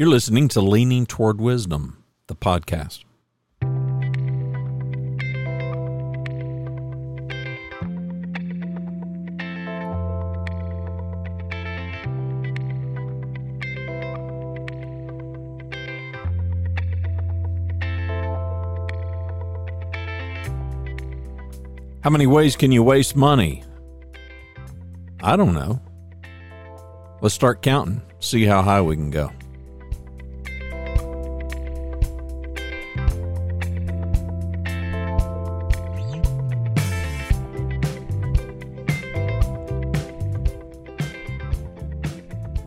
You're listening to Leaning Toward Wisdom, the podcast. How many ways can you waste money? I don't know. Let's start counting, see how high we can go.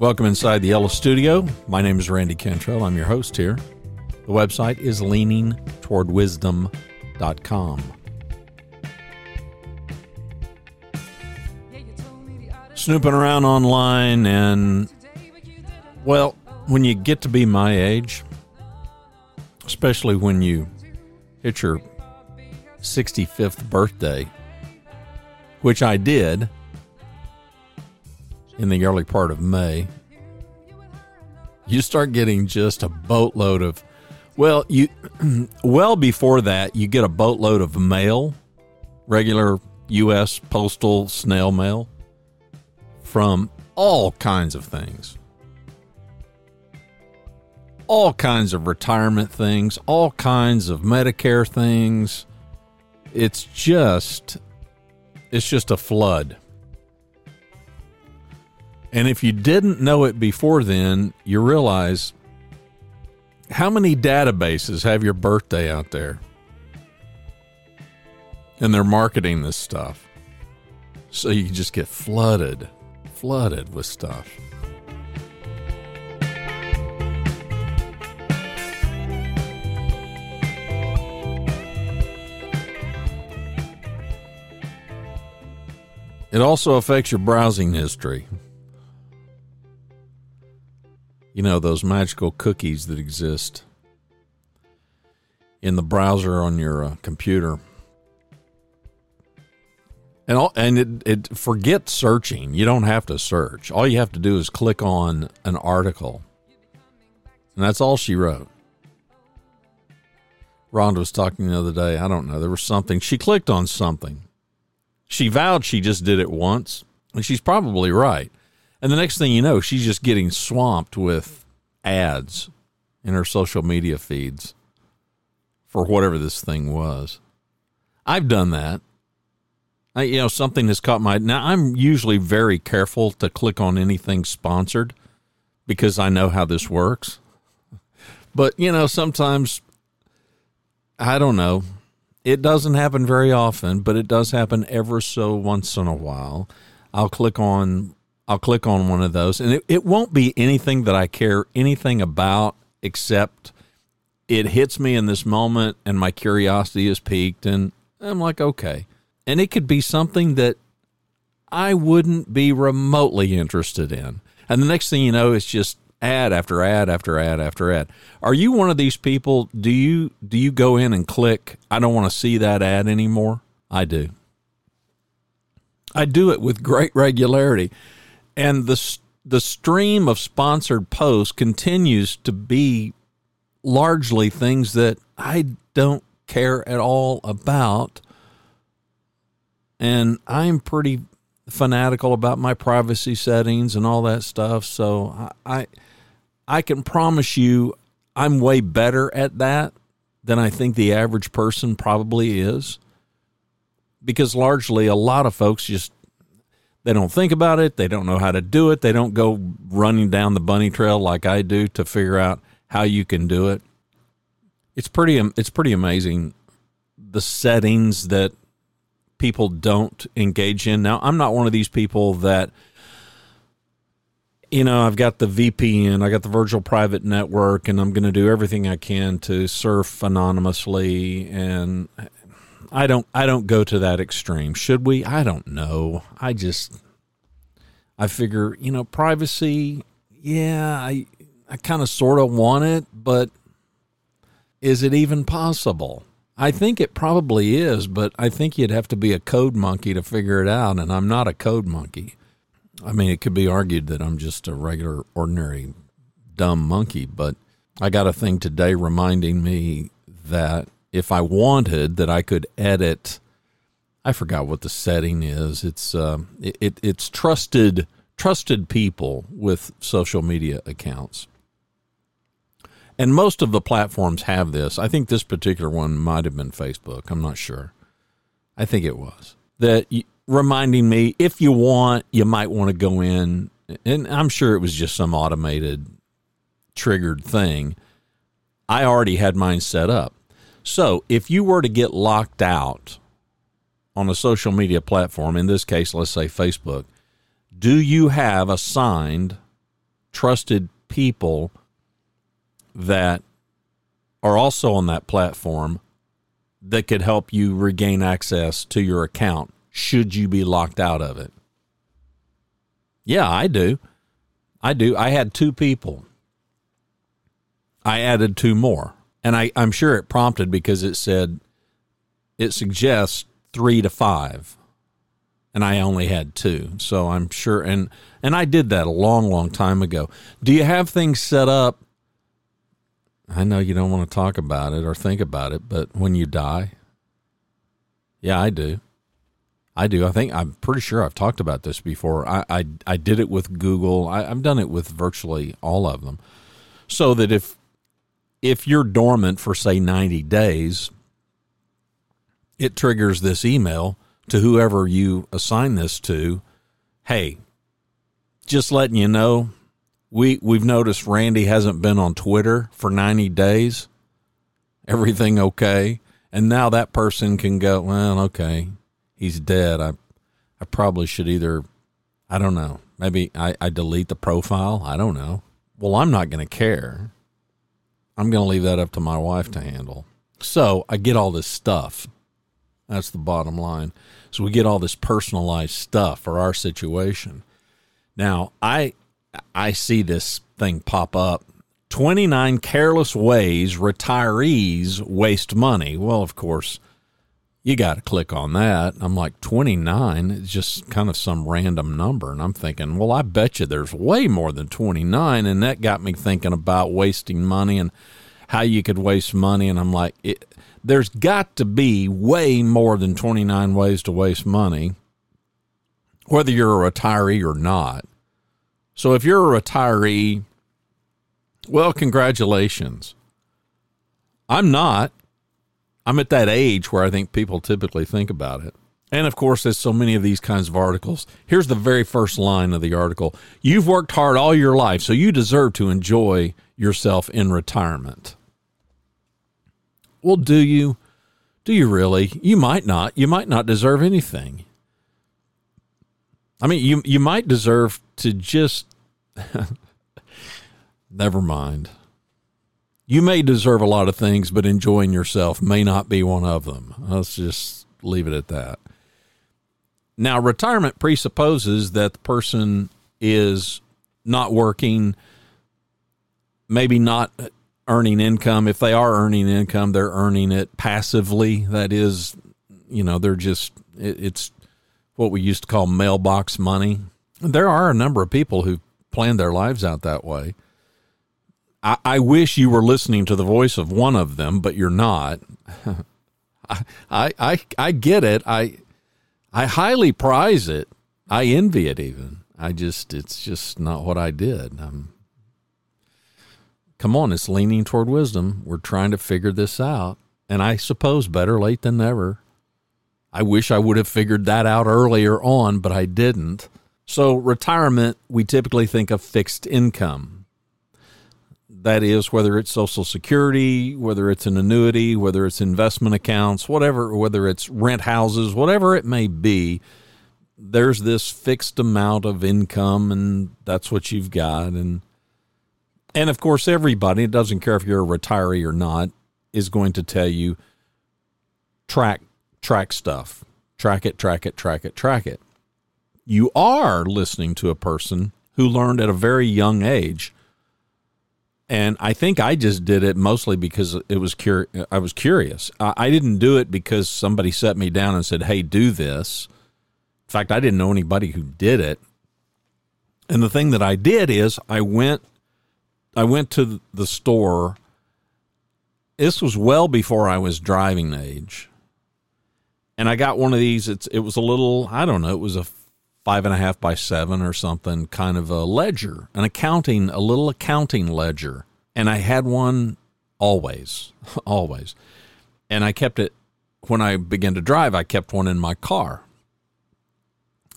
Welcome inside the Yellow Studio. My name is Randy Cantrell. I'm your host here. The website is leaningtowardwisdom.com. Snooping around online, and well, when you get to be my age, especially when you hit your 65th birthday, which I did in the early part of May, you start getting just a boatload of well, you well before that, you get a boatload of mail, regular US postal snail mail from all kinds of things. All kinds of retirement things, all kinds of Medicare things. It's just it's just a flood. And if you didn't know it before then, you realize how many databases have your birthday out there? And they're marketing this stuff. So you just get flooded, flooded with stuff. It also affects your browsing history. You know, those magical cookies that exist in the browser on your uh, computer. And all, and it, it forget searching. You don't have to search. All you have to do is click on an article. And that's all she wrote. Rhonda was talking the other day. I don't know. There was something. She clicked on something. She vowed she just did it once, and she's probably right. And the next thing you know, she's just getting swamped with ads in her social media feeds for whatever this thing was. I've done that. I, you know, something has caught my. Now, I'm usually very careful to click on anything sponsored because I know how this works. But, you know, sometimes, I don't know. It doesn't happen very often, but it does happen ever so once in a while. I'll click on I'll click on one of those, and it, it won't be anything that I care anything about except it hits me in this moment, and my curiosity is piqued, and I'm like, okay. And it could be something that I wouldn't be remotely interested in. And the next thing you know, it's just ad after ad after ad after ad. Are you one of these people? Do you do you go in and click? I don't want to see that ad anymore. I do. I do it with great regularity, and the the stream of sponsored posts continues to be largely things that I don't care at all about, and I'm pretty fanatical about my privacy settings and all that stuff. So I, I I can promise you I'm way better at that than I think the average person probably is. Because largely a lot of folks just they don't think about it, they don't know how to do it, they don't go running down the bunny trail like I do to figure out how you can do it. It's pretty it's pretty amazing the settings that people don't engage in. Now, I'm not one of these people that you know, I've got the VPN, I got the virtual private network, and I'm going to do everything I can to surf anonymously. And I don't, I don't go to that extreme. Should we? I don't know. I just, I figure, you know, privacy. Yeah, I, I kind of sort of want it, but is it even possible? I think it probably is, but I think you'd have to be a code monkey to figure it out, and I'm not a code monkey. I mean, it could be argued that I'm just a regular, ordinary dumb monkey, but I got a thing today reminding me that if I wanted that I could edit I forgot what the setting is. It's uh, it, it, it's trusted trusted people with social media accounts. And most of the platforms have this. I think this particular one might have been Facebook. I'm not sure. I think it was. That reminding me if you want, you might want to go in and I'm sure it was just some automated triggered thing. I already had mine set up. So, if you were to get locked out on a social media platform, in this case, let's say Facebook, do you have assigned trusted people that are also on that platform that could help you regain access to your account should you be locked out of it? Yeah, I do. I do. I had two people. I added two more. And I, I'm sure it prompted because it said, it suggests three to five and I only had two. So I'm sure and and I did that a long long time ago. Do you have things set up I know you don't want to talk about it or think about it, but when you die? Yeah, I do. I do. I think I'm pretty sure I've talked about this before. I I, I did it with Google. I, I've done it with virtually all of them. So that if if you're dormant for say 90 days, it triggers this email to whoever you assign this to. Hey, just letting you know, we we've noticed Randy hasn't been on Twitter for 90 days. Everything okay? And now that person can go, well, okay, he's dead. I I probably should either I don't know. Maybe I, I delete the profile. I don't know. Well, I'm not going to care. I'm going to leave that up to my wife to handle. So I get all this stuff that's the bottom line. So we get all this personalized stuff for our situation. Now, I I see this thing pop up 29 careless ways retirees waste money. Well, of course, you got to click on that. I'm like 29 It's just kind of some random number and I'm thinking, well, I bet you there's way more than 29 and that got me thinking about wasting money and how you could waste money and I'm like it, there's got to be way more than 29 ways to waste money, whether you're a retiree or not. So if you're a retiree, well, congratulations. I'm not. I'm at that age where I think people typically think about it. And of course, there's so many of these kinds of articles. Here's the very first line of the article You've worked hard all your life, so you deserve to enjoy yourself in retirement. Well, do you? Do you really? You might not. You might not deserve anything. I mean, you you might deserve to just never mind. You may deserve a lot of things, but enjoying yourself may not be one of them. Let's just leave it at that. Now, retirement presupposes that the person is not working, maybe not earning income. If they are earning income, they're earning it passively. That is, you know, they're just, it, it's what we used to call mailbox money. There are a number of people who plan their lives out that way. I, I wish you were listening to the voice of one of them, but you're not. I, I, I get it. I, I highly prize it. I envy it even. I just, it's just not what I did. I'm, come on, it's leaning toward wisdom. We're trying to figure this out. And I suppose better late than never. I wish I would have figured that out earlier on, but I didn't. So, retirement, we typically think of fixed income. That is, whether it's Social Security, whether it's an annuity, whether it's investment accounts, whatever, whether it's rent houses, whatever it may be, there's this fixed amount of income, and that's what you've got. And and of course, everybody, it doesn't care if you're a retiree or not, is going to tell you track track stuff. Track it, track it, track it, track it. You are listening to a person who learned at a very young age. And I think I just did it mostly because it was cur- I was curious. I, I didn't do it because somebody set me down and said, "Hey, do this." In fact, I didn't know anybody who did it. And the thing that I did is I went I went to the store. This was well before I was driving age, and I got one of these. It's it was a little I don't know. It was a five and a half by seven or something, kind of a ledger, an accounting, a little accounting ledger, and I had one always, always, and I kept it when I began to drive. I kept one in my car.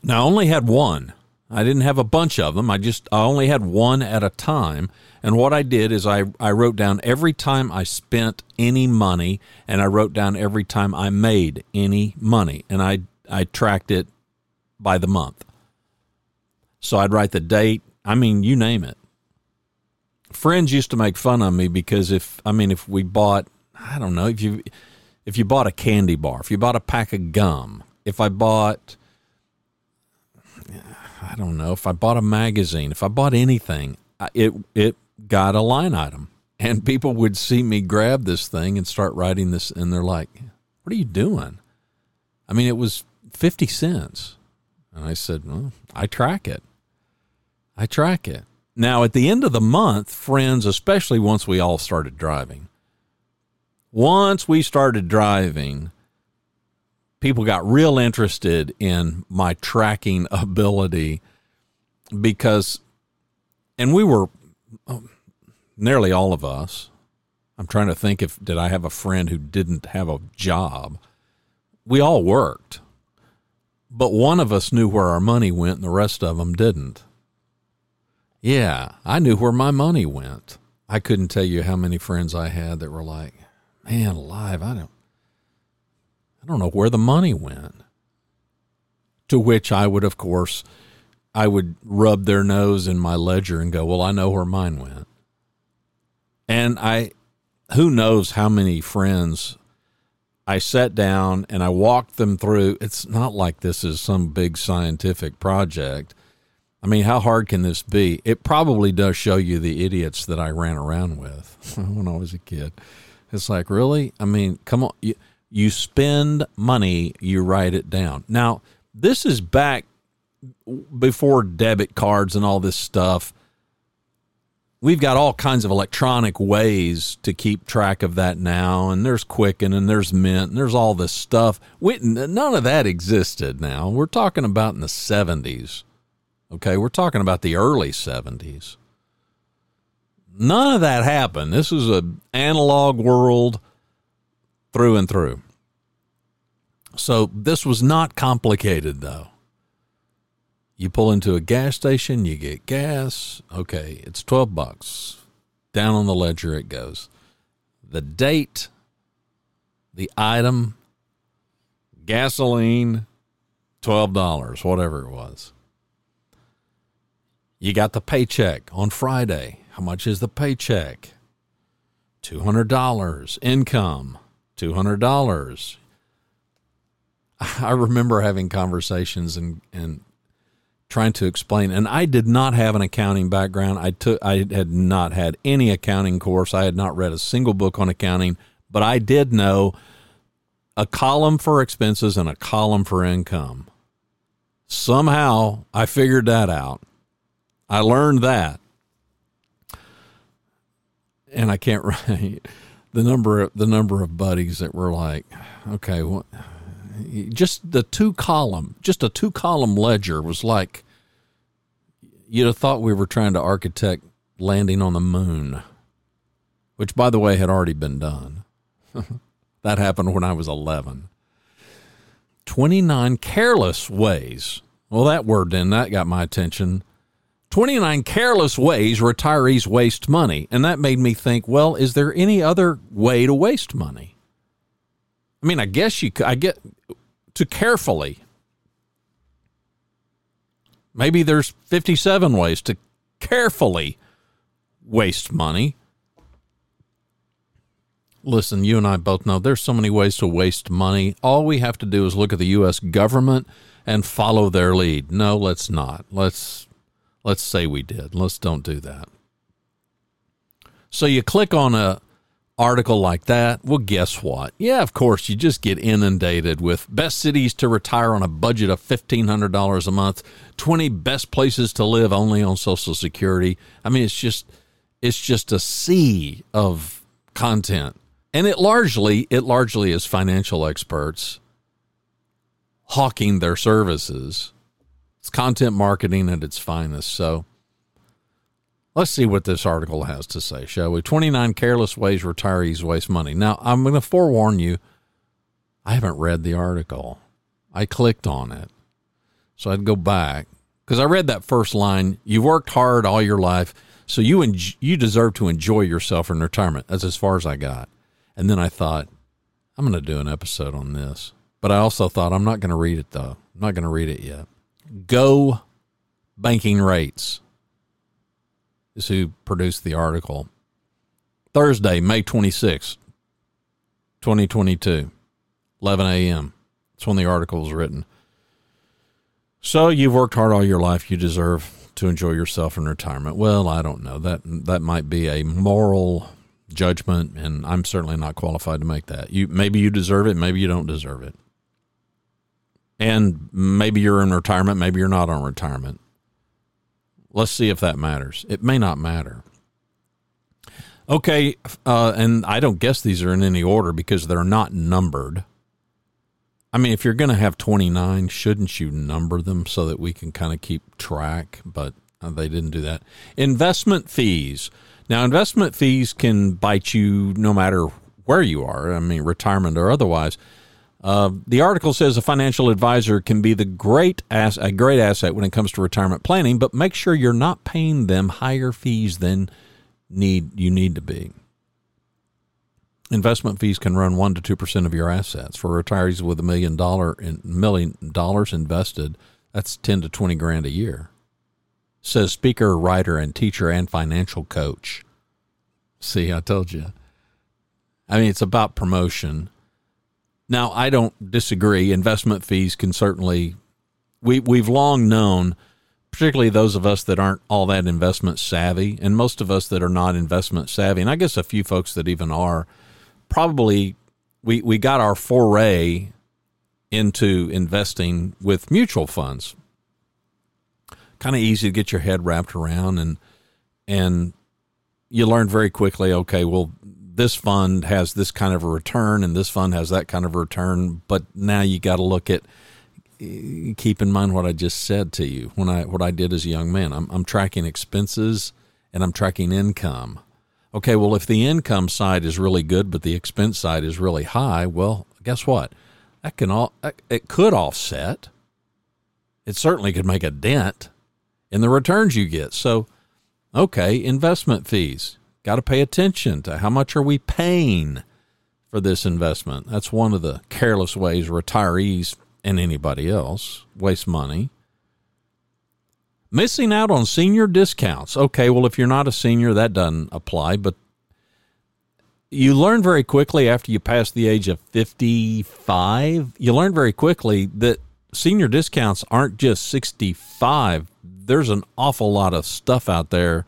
Now I only had one I didn't have a bunch of them. I just I only had one at a time. And what I did is I, I wrote down every time I spent any money and I wrote down every time I made any money. And I I tracked it by the month. So I'd write the date. I mean, you name it. Friends used to make fun of me because if I mean if we bought I don't know, if you if you bought a candy bar, if you bought a pack of gum, if I bought I don't know if I bought a magazine, if I bought anything, it it got a line item, and people would see me grab this thing and start writing this, and they're like, "What are you doing?" I mean, it was fifty cents, and I said, "Well, I track it. I track it." Now, at the end of the month, friends, especially once we all started driving, once we started driving, people got real interested in my tracking ability because, and we were um, nearly all of us. I'm trying to think if did I have a friend who didn't have a job. We all worked, but one of us knew where our money went, and the rest of them didn't. Yeah, I knew where my money went. I couldn't tell you how many friends I had that were like, "Man, alive, I don't, I don't know where the money went. To which I would, of course, I would rub their nose in my ledger and go, Well, I know where mine went. And I, who knows how many friends I sat down and I walked them through. It's not like this is some big scientific project. I mean, how hard can this be? It probably does show you the idiots that I ran around with when I was a kid. It's like, really? I mean, come on. You, you spend money, you write it down. Now, this is back before debit cards and all this stuff. We've got all kinds of electronic ways to keep track of that now, and there's Quicken and there's Mint and there's all this stuff. We, none of that existed now. We're talking about in the 70s. Okay, we're talking about the early 70s. None of that happened. This is an analog world through and through. So this was not complicated though. You pull into a gas station, you get gas. Okay, it's 12 bucks. Down on the ledger it goes. The date, the item, gasoline, $12, whatever it was. You got the paycheck on Friday. How much is the paycheck? $200 income, $200. I remember having conversations and, and trying to explain and I did not have an accounting background. I took I had not had any accounting course. I had not read a single book on accounting, but I did know a column for expenses and a column for income. Somehow I figured that out. I learned that. And I can't the number of the number of buddies that were like, okay, what just the two column, just a two column ledger was like you'd have thought we were trying to architect landing on the moon, which, by the way, had already been done. that happened when I was 11. 29 careless ways. Well, that word then, that got my attention. 29 careless ways retirees waste money. And that made me think, well, is there any other way to waste money? I mean, I guess you I get to carefully. Maybe there's 57 ways to carefully waste money. Listen, you and I both know there's so many ways to waste money. All we have to do is look at the US government and follow their lead. No, let's not. Let's let's say we did. Let's don't do that. So you click on a article like that, well, guess what? Yeah, of course, you just get inundated with best cities to retire on a budget of $1,500 a month, 20 best places to live only on Social Security. I mean, it's just, it's just a sea of content. And it largely it largely is financial experts hawking their services. It's content marketing at its finest. So let's see what this article has to say, shall we? 29 careless ways retirees waste money. Now, I'm going to forewarn you, I haven't read the article. I clicked on it. So I'd go back because I read that first line. You've worked hard all your life, so you en- you deserve to enjoy yourself in retirement. That's as far as I got. And then I thought, I'm going to do an episode on this. But I also thought, I'm not going to read it though. I'm not going to read it yet. Go banking rates is who produced the article. Thursday, May 26, 2022, 11 a.m. That's when the article was written. So you've worked hard all your life. You deserve to enjoy yourself in retirement. Well, I don't know. That that might be a moral judgment, and I'm certainly not qualified to make that. You maybe you deserve it, maybe you don't deserve it. And maybe you're in retirement, maybe you're not on retirement. Let's see if that matters. It may not matter. Okay, uh, and I don't guess these are in any order because they're not numbered. I mean, if you're going to have 29, shouldn't you number them so that we can kind of keep track? But uh, they didn't do that. Investment fees. Now, investment fees can bite you no matter where you are, I mean, retirement or otherwise. Uh, the article says a financial advisor can be the great ass, a great asset when it comes to retirement planning, but make sure you're not paying them higher fees than need you need to be. Investment fees can run one to two percent of your assets. For retirees with a million dollar in million dollars invested, that's ten to twenty grand a year. Says speaker, writer, and teacher and financial coach. See, I told you. I mean, it's about promotion now, I don't disagree. Investment fees can certainly we we've long known, particularly those of us that aren't all that investment savvy, and most of us that are not investment savvy, and I guess a few folks that even are, probably we we got our foray into investing with mutual funds. Kind of easy to get your head wrapped around and and you learn very quickly, okay, well this fund has this kind of a return and this fund has that kind of a return. But now you got to look at keep in mind what I just said to you when I what I did as a young man. I'm, I'm tracking expenses and I'm tracking income. Okay, well, if the income side is really good, but the expense side is really high, well, guess what? That can all it could offset. It certainly could make a dent in the returns you get. So, okay, investment fees got to pay attention to how much are we paying for this investment. That's one of the careless ways retirees and anybody else waste money. Missing out on senior discounts. Okay, well, if you're not a senior, that doesn't apply, but you learn very quickly after you pass the age of 55, you learn very quickly that senior discounts aren't just 65. There's an awful lot of stuff out there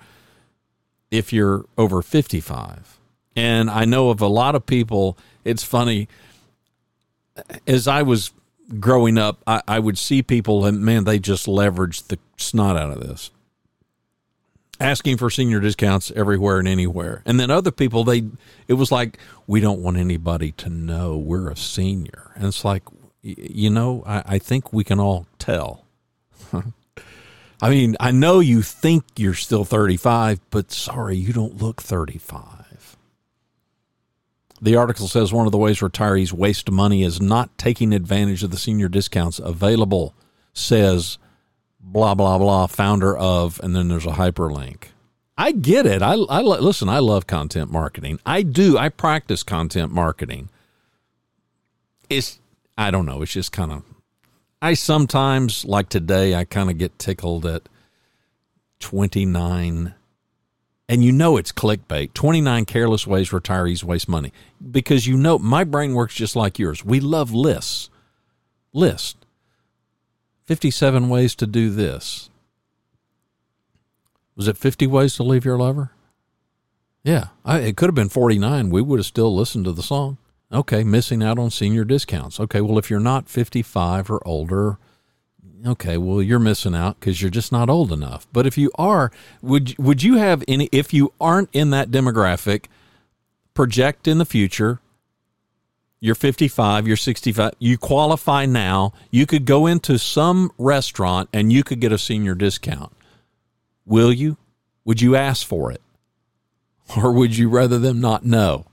if you're over 55. And I know of a lot of people, it's funny, as I was growing up, I, I would see people and man, they just leveraged the snot out of this. Asking for senior discounts everywhere and anywhere. And then other people, they, it was like, we don't want anybody to know we're a senior. And it's like, you know, I, I think we can all tell. I mean, I know you think you're still 35, but sorry, you don't look 35. The article says one of the ways retirees waste money is not taking advantage of the senior discounts available, says blah, blah, blah, founder of, and then there's a hyperlink. I get it. I, I listen, I love content marketing. I do. I practice content marketing. It's, I don't know, it's just kind of I sometimes, like today, I kind of get tickled at 29. And you know it's clickbait 29 careless ways retirees waste money. Because you know, my brain works just like yours. We love lists. List 57 ways to do this. Was it 50 ways to leave your lover? Yeah, I, it could have been 49. We would have still listened to the song. Okay, missing out on senior discounts. Okay, well, if you're not 55 or older, okay, well, you're missing out because you're just not old enough. But if you are, would would you have any? If you aren't in that demographic, project in the future. You're 55, you're 65, you qualify now. You could go into some restaurant and you could get a senior discount. Will you? Would you ask for it? Or would you rather them not know?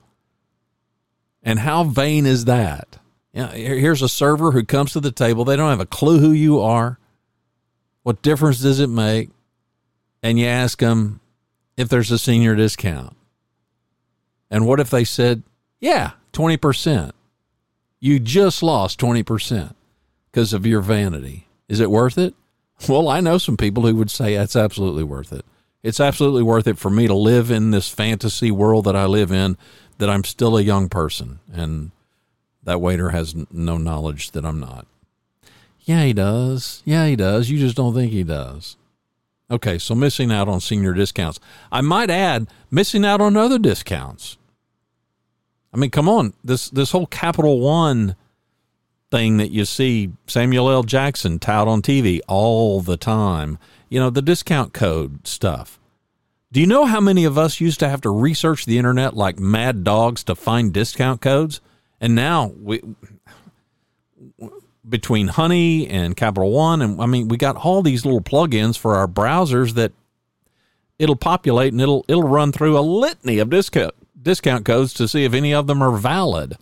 And how vain is that? You know, here's a server who comes to the table. They don't have a clue who you are. What difference does it make? And you ask them if there's a senior discount. And what if they said, yeah, 20%? You just lost 20% because of your vanity. Is it worth it? Well, I know some people who would say that's absolutely worth it. It's absolutely worth it for me to live in this fantasy world that I live in, that I'm still a young person. And that waiter has no knowledge that I'm not. Yeah, he does. Yeah, he does. You just don't think he does. Okay, so missing out on senior discounts. I might add, missing out on other discounts. I mean, come on. This this whole Capital One thing that you see Samuel L. Jackson tout on TV all the time. You know, the discount code stuff. Do you know how many of us used to have to research the internet like mad dogs to find discount codes? And now we between Honey and Capital One, and I mean, we got all these little plugins for our browsers that it'll populate and it'll it'll run through a litany of discount discount codes to see if any of them are valid.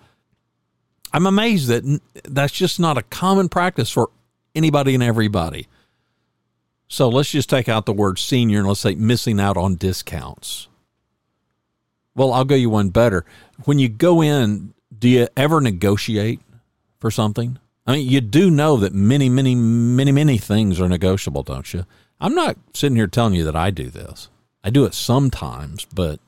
I'm amazed that that's just not a common practice for anybody and everybody. So let's just take out the word senior and let's say missing out on discounts. Well, I'll go you one better. When you go in do you ever negotiate for something? I mean, you do know that many, many, many, many things are negotiable, don't you? I'm not sitting here telling you that I do this. I do it sometimes, but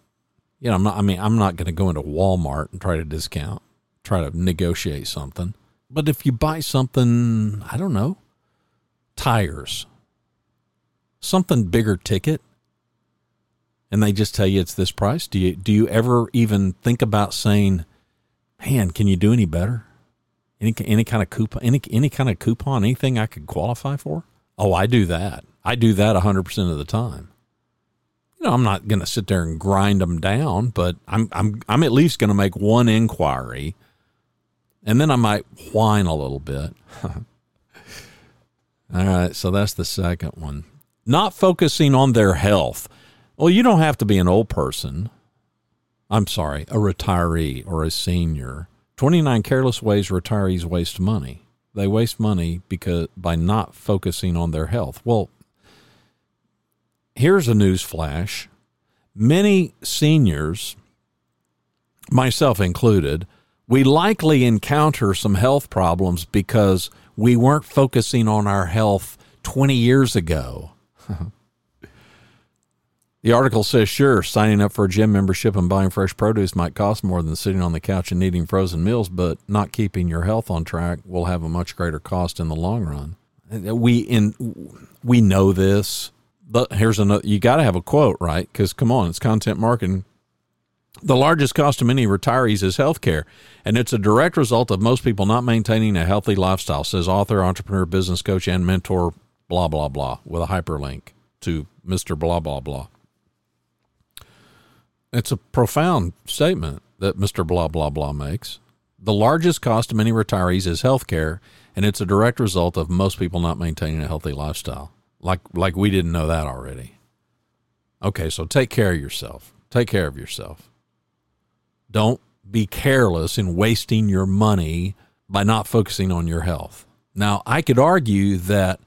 you know, I'm not. I mean, I'm not going to go into Walmart and try to discount, try to negotiate something. But if you buy something, I don't know, tires, something bigger ticket, and they just tell you it's this price, do you do you ever even think about saying? man, can you do any better? Any any kind of coupon, any any kind of coupon, anything I could qualify for? Oh, I do that. I do that hundred percent of the time. You know, I'm not going to sit there and grind them down, but I'm I'm I'm at least going to make one inquiry, and then I might whine a little bit. All right, so that's the second one. Not focusing on their health. Well, you don't have to be an old person. I'm sorry, a retiree or a senior. 29 careless ways retirees waste money. They waste money because by not focusing on their health. Well, here's a news flash. Many seniors, myself included, we likely encounter some health problems because we weren't focusing on our health 20 years ago. The article says, sure, signing up for a gym membership and buying fresh produce might cost more than sitting on the couch and eating frozen meals, but not keeping your health on track will have a much greater cost in the long run. Uh, we in we know this, but here's another. You got to have a quote, right? Because come on, it's content marketing. The largest cost to many retirees is health care, and it's a direct result of most people not maintaining a healthy lifestyle, says author, entrepreneur, business coach, and mentor, blah, blah, blah, with a hyperlink to Mr. Blah, blah, blah. It's a profound statement that Mr. Blah, blah, blah makes. The largest cost to many retirees is health care, and it's a direct result of most people not maintaining a healthy lifestyle. Like, like we didn't know that already. Okay, so take care of yourself. Take care of yourself. Don't be careless in wasting your money by not focusing on your health. Now, I could argue that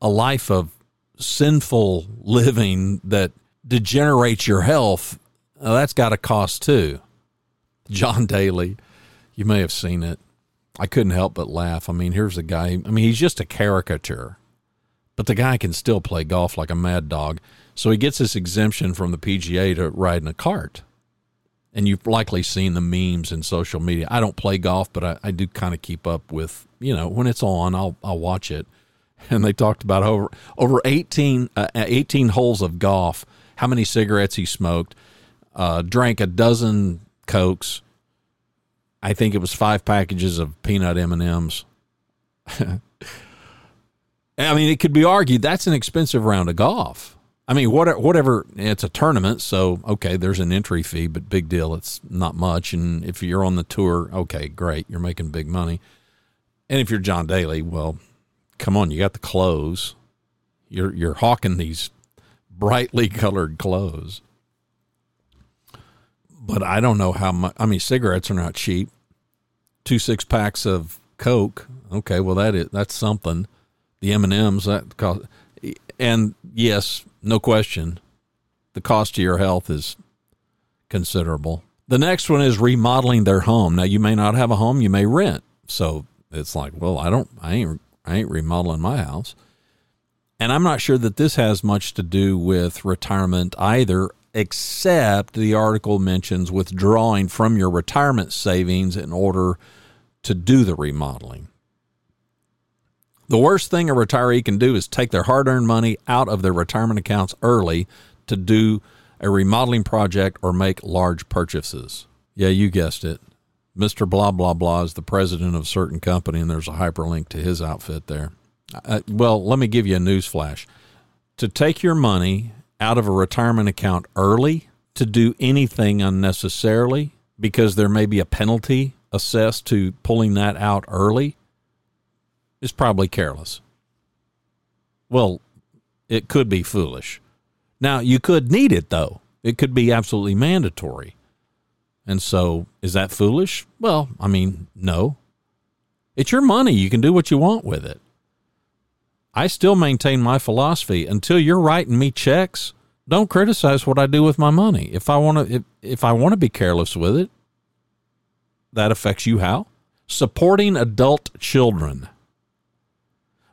a life of sinful living that degenerates your health, uh, that's got a cost too. John Daly, you may have seen it. I couldn't help but laugh. I mean, here's a guy. I mean, he's just a caricature, but the guy can still play golf like a mad dog. So he gets this exemption from the PGA to ride in a cart. And you've likely seen the memes in social media. I don't play golf, but I, I do kind of keep up with, you know, when it's on, I'll I'll watch it. And they talked about over over 18, uh, 18 holes of golf how many cigarettes he smoked, uh, drank a dozen cokes. I think it was five packages of peanut M and M's. I mean, it could be argued that's an expensive round of golf. I mean, whatever, whatever, it's a tournament, so okay, there's an entry fee, but big deal, it's not much. And if you're on the tour, okay, great, you're making big money. And if you're John Daly, well, come on, you got the clothes. You're you're hawking these brightly colored clothes. But I don't know how much. I mean, cigarettes are not cheap. Two six packs of Coke. Okay, well that is that's something. The M and M's that cost, and yes, no question, the cost to your health is considerable. The next one is remodeling their home. Now you may not have a home, you may rent. So it's like, well, I don't I ain't I ain't remodeling my house. And I'm not sure that this has much to do with retirement either, except the article mentions withdrawing from your retirement savings in order to do the remodeling. The worst thing a retiree can do is take their hard earned money out of their retirement accounts early to do a remodeling project or make large purchases. Yeah, you guessed it. Mr. Blah, blah, blah is the president of a certain company, and there's a hyperlink to his outfit there. Uh, well, let me give you a news flash. To take your money out of a retirement account early to do anything unnecessarily because there may be a penalty assessed to pulling that out early is probably careless. Well, it could be foolish. Now, you could need it, though. It could be absolutely mandatory. And so, is that foolish? Well, I mean, no. It's your money. You can do what you want with it. I still maintain my philosophy until you're writing me checks. Don't criticize what I do with my money. If I want to, if, if I want to be careless with it, that affects you how? Supporting adult children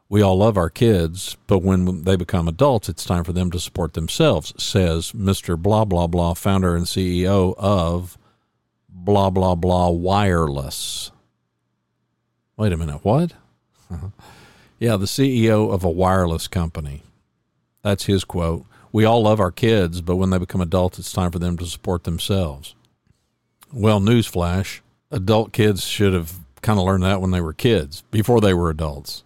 we all love our kids, but when they become adults, it's time for them to support themselves, says Mr. Blah, blah, blah, founder and CEO of blah, blah, blah wireless. Wait a minute, what? yeah, the CEO of a wireless company. That's his quote. We all love our kids, but when they become adults, it's time for them to support themselves. Well, newsflash adult kids should have kind of learned that when they were kids, before they were adults.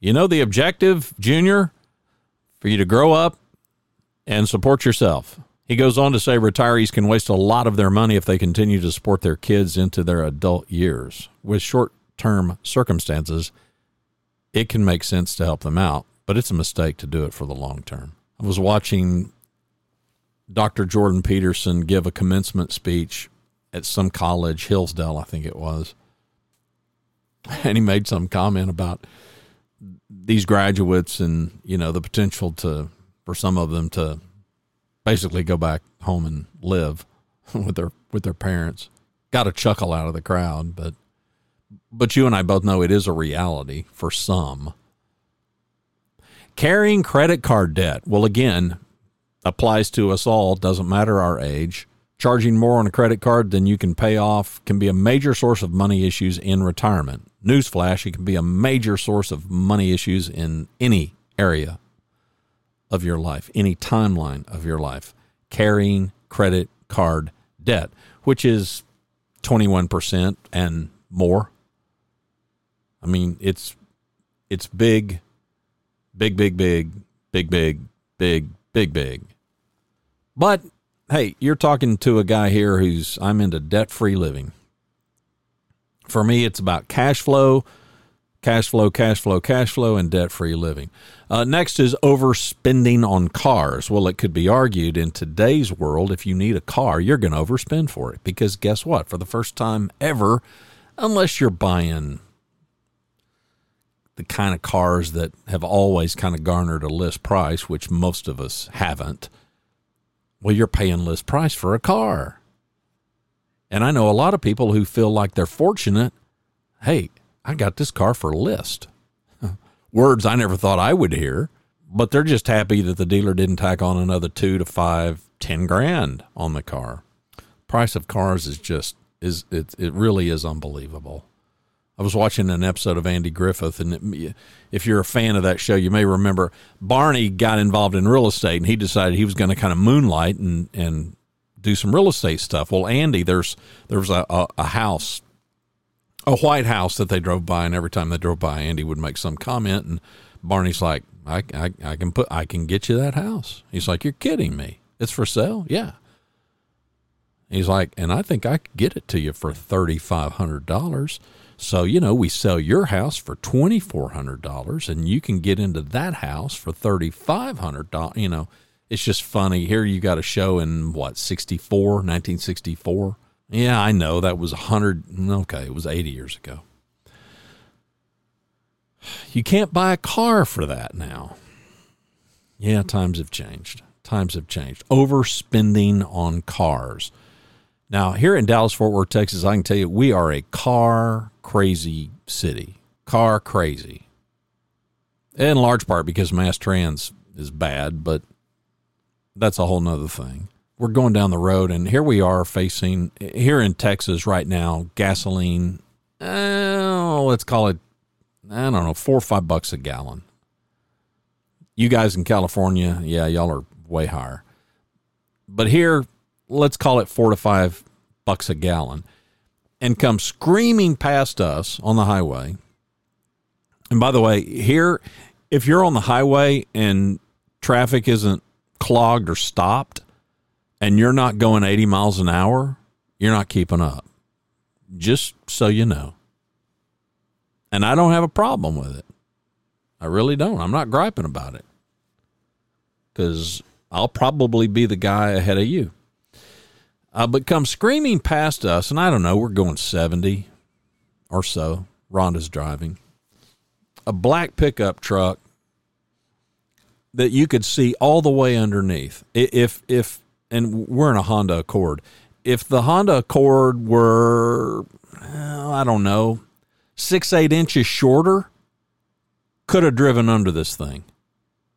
You know the objective, Junior? For you to grow up and support yourself. He goes on to say retirees can waste a lot of their money if they continue to support their kids into their adult years. With short term circumstances, it can make sense to help them out, but it's a mistake to do it for the long term. I was watching Dr. Jordan Peterson give a commencement speech at some college, Hillsdale, I think it was. And he made some comment about these graduates and you know the potential to for some of them to basically go back home and live with their with their parents. Got a chuckle out of the crowd, but but you and I both know it is a reality for some. Carrying credit card debt, well again, applies to us all, doesn't matter our age. Charging more on a credit card than you can pay off can be a major source of money issues in retirement. Newsflash, it can be a major source of money issues in any area of your life, any timeline of your life. Carrying credit card debt, which is 21% and more. I mean, it's it's big, big, big, big, big, big, big, big, big. But hey, you're talking to a guy here who's I'm into debt free living. For me, it's about cash flow, cash flow, cash flow, cash flow, and debt free living. Uh, next is overspending on cars. Well, it could be argued in today's world, if you need a car, you're going to overspend for it because guess what? For the first time ever, unless you're buying the kind of cars that have always kind of garnered a list price, which most of us haven't well, you're paying list price for a car. And I know a lot of people who feel like they're fortunate. Hey, I got this car for list. Words I never thought I would hear, but they're just happy that the dealer didn't tack on another two to five, ten grand on the car. Price of cars is just is it it really is unbelievable. I was watching an episode of Andy Griffith, and if you're a fan of that show, you may remember Barney got involved in real estate, and he decided he was going to kind of moonlight and and do some real estate stuff. Well, Andy, there's there was a, a, a house, a white house that they drove by, and every time they drove by, Andy would make some comment, and Barney's like, I, I, I can put, I can get you that house. He's like, you're kidding me. It's for sale. Yeah. He's like, and I think I could get it to you for thirty five hundred dollars. So you know, we sell your house for twenty four hundred dollars, and you can get into that house for thirty five hundred dollars. You know, it's just funny. Here you got a show in what 64, 1964. Yeah, I know that was a hundred. Okay, it was eighty years ago. You can't buy a car for that now. Yeah, times have changed. Times have changed. Overspending on cars. Now, here in Dallas, Fort Worth, Texas, I can tell you we are a car crazy city. Car crazy. In large part because mass trans is bad, but that's a whole nother thing. We're going down the road, and here we are facing, here in Texas right now, gasoline, uh, let's call it, I don't know, four or five bucks a gallon. You guys in California, yeah, y'all are way higher. But here, let's call it four to five bucks a gallon, and come screaming past us on the highway. And by the way, here, if you're on the highway and traffic isn't clogged or stopped, and you're not going 80 miles an hour, you're not keeping up. Just so you know. And I don't have a problem with it. I really don't. I'm not griping about it because I'll probably be the guy ahead of you uh, but come screaming past us, and I don't know, we're going 70 or so. Rhonda's driving a black pickup truck that you could see all the way underneath. If if and we're in a Honda Accord. If the Honda Accord were, well, I don't know, six eight inches shorter, could have driven under this thing.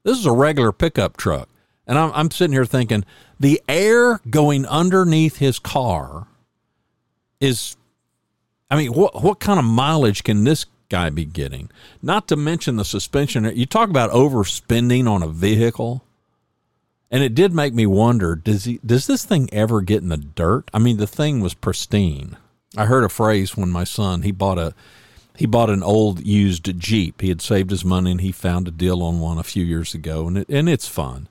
This is a regular pickup truck. And I'm, I'm sitting here thinking the air going underneath his car is, I mean, what, what kind of mileage can this guy be getting? Not to mention the suspension. You talk about overspending on a vehicle. And it did make me wonder, does he does this thing ever get in the dirt? I mean, the thing was pristine. I heard a phrase when my son, he bought a he bought an old used Jeep. He had saved his money and he found a deal on one a few years ago and it, and it's fun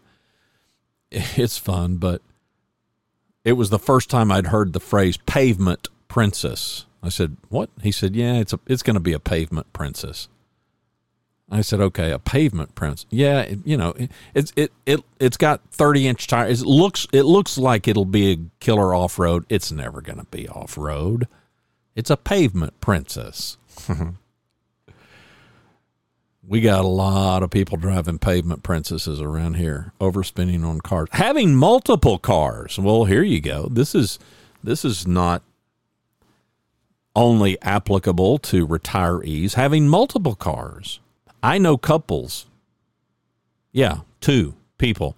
it's fun, but it was the first time I'd heard the phrase pavement princess. I said, "What?" He said, "Yeah, it's a it's going to be a pavement princess." I said, "Okay, a pavement prince. Yeah, it, you know, it, it's it it it's got 30-inch tires. It looks it looks like it'll be a killer off-road. It's never going to be off-road. It's a pavement princess." we got a lot of people driving pavement princesses around here, overspending on cars, having multiple cars. Well, here you go. This is this is not only applicable to retirees having multiple cars. I know couples. Yeah, two people.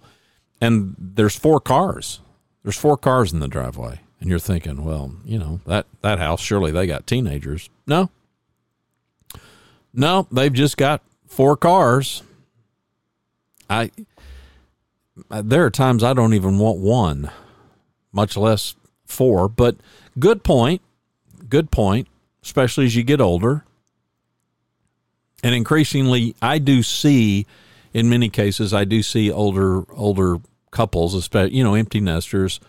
And there's four cars. There's four cars in the driveway. And you're thinking, well, you know, that that house surely they got teenagers. No. No, they've just got four cars. I there are times I don't even want one, much less four. But good point. Good point. Especially as you get older. And increasingly, I do see, in many cases, I do see older older couples, especially you know empty nesters,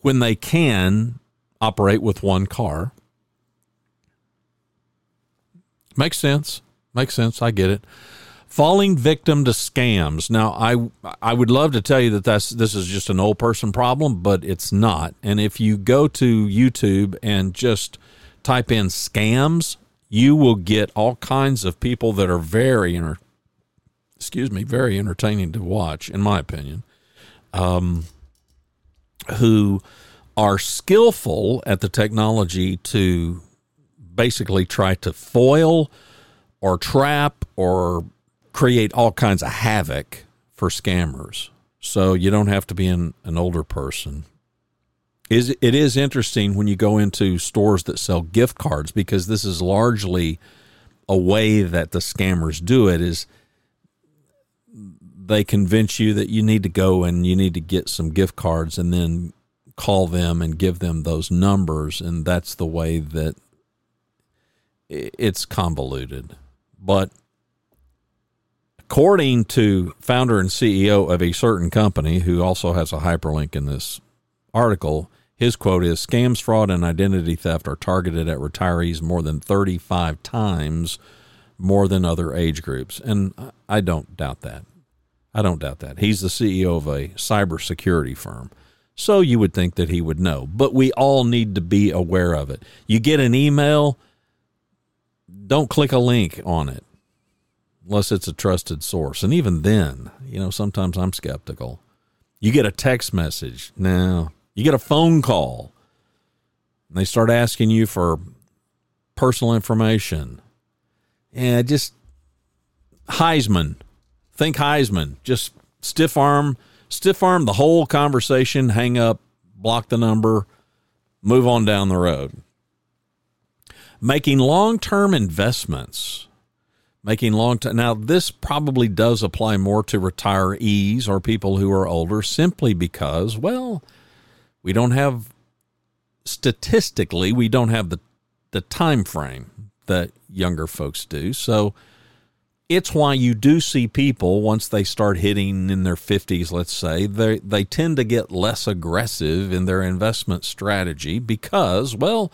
when they can operate with one car. Makes sense. Makes sense. I get it. Falling victim to scams. Now, I I would love to tell you that that's this is just an old person problem, but it's not. And if you go to YouTube and just type in scams, you will get all kinds of people that are very inter- excuse me, very entertaining to watch, in my opinion. Um, who are skillful at the technology to basically try to foil or trap or create all kinds of havoc for scammers. So you don't have to be an, an older person. Is it is interesting when you go into stores that sell gift cards because this is largely a way that the scammers do it is they convince you that you need to go and you need to get some gift cards and then call them and give them those numbers. And that's the way that it's convoluted. But According to founder and CEO of a certain company, who also has a hyperlink in this article, his quote is Scams, fraud, and identity theft are targeted at retirees more than 35 times more than other age groups. And I don't doubt that. I don't doubt that. He's the CEO of a cybersecurity firm. So you would think that he would know. But we all need to be aware of it. You get an email, don't click a link on it unless it's a trusted source. And even then, you know, sometimes I'm skeptical. You get a text message. No. You get a phone call. And they start asking you for personal information. And just Heisman. Think Heisman. Just stiff arm, stiff arm the whole conversation, hang up, block the number, move on down the road. Making long term investments making long term. Now, this probably does apply more to retirees or people who are older simply because, well, we don't have statistically, we don't have the, the time frame that younger folks do. So it's why you do see people once they start hitting in their 50s, let's say, they, they tend to get less aggressive in their investment strategy because, well,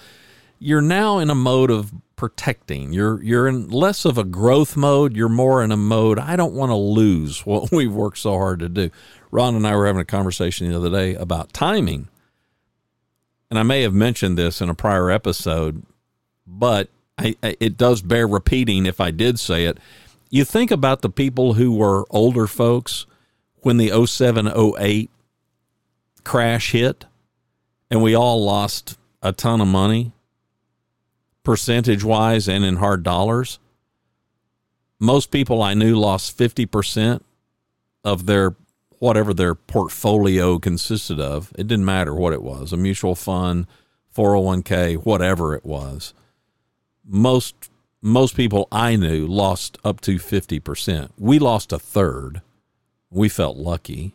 you're now in a mode of protecting. You're you're in less of a growth mode. You're more in a mode. I don't want to lose what we've worked so hard to do. Ron and I were having a conversation the other day about timing, and I may have mentioned this in a prior episode, but I, I, it does bear repeating if I did say it. You think about the people who were older folks when the 07 08 crash hit, and we all lost a ton of money percentage wise and in hard dollars. Most people I knew lost 50% of their whatever their portfolio consisted of. It didn't matter what it was a mutual fund, 401k, whatever it was. Most most people I knew lost up to 50%. We lost a third. We felt lucky.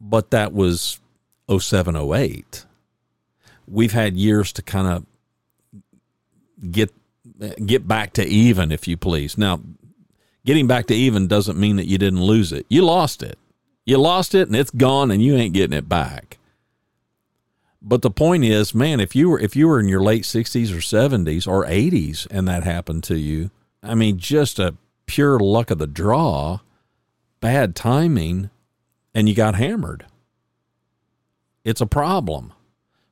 But that was 0708. We've had years to kind of get get back to even, if you please. Now, getting back to even doesn't mean that you didn't lose it. You lost it. You lost it and it's gone and you ain't getting it back. But the point is, man, if you were if you were in your late 60s or 70s or 80s and that happened to you, I mean, just a pure luck of the draw, bad timing, and you got hammered. It's a problem.